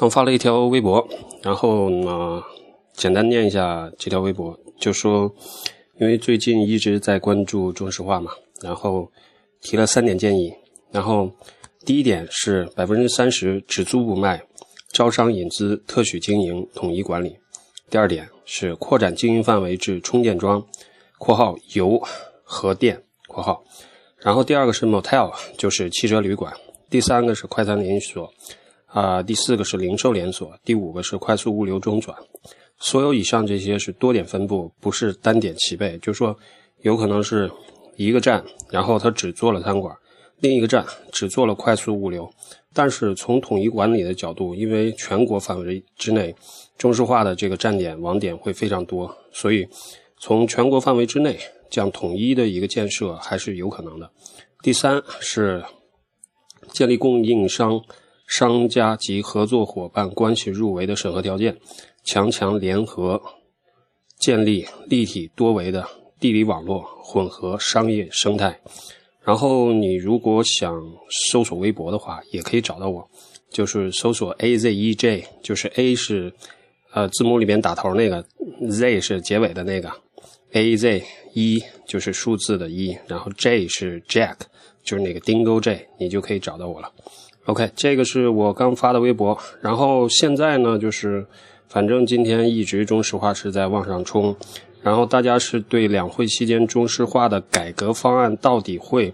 刚发了一条微博，然后呢，简单念一下这条微博，就说，因为最近一直在关注中石化嘛，然后提了三点建议，然后第一点是百分之三十只租不卖，招商引资特许经营统一管理；第二点是扩展经营范围至充电桩（括号油和电括号），然后第二个是 motel，就是汽车旅馆；第三个是快餐连锁。啊，第四个是零售连锁，第五个是快速物流中转。所有以上这些是多点分布，不是单点齐备。就说有可能是一个站，然后他只做了餐馆；另一个站只做了快速物流。但是从统一管理的角度，因为全国范围之内中石化的这个站点网点会非常多，所以从全国范围之内这样统一的一个建设还是有可能的。第三是建立供应商。商家及合作伙伴关系入围的审核条件，强强联合，建立立体多维的地理网络，混合商业生态。然后你如果想搜索微博的话，也可以找到我，就是搜索 A Z E J，就是 A 是呃字母里面打头那个，Z 是结尾的那个，A Z 一就是数字的一，然后 J 是 Jack，就是那个 Dingo J，你就可以找到我了。OK，这个是我刚发的微博，然后现在呢，就是反正今天一直中石化是在往上冲，然后大家是对两会期间中石化的改革方案到底会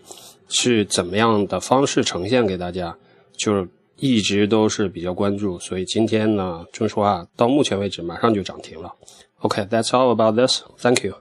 是怎么样的方式呈现给大家，就是一直都是比较关注，所以今天呢，中石化到目前为止马上就涨停了。OK，that's all about this. Thank you.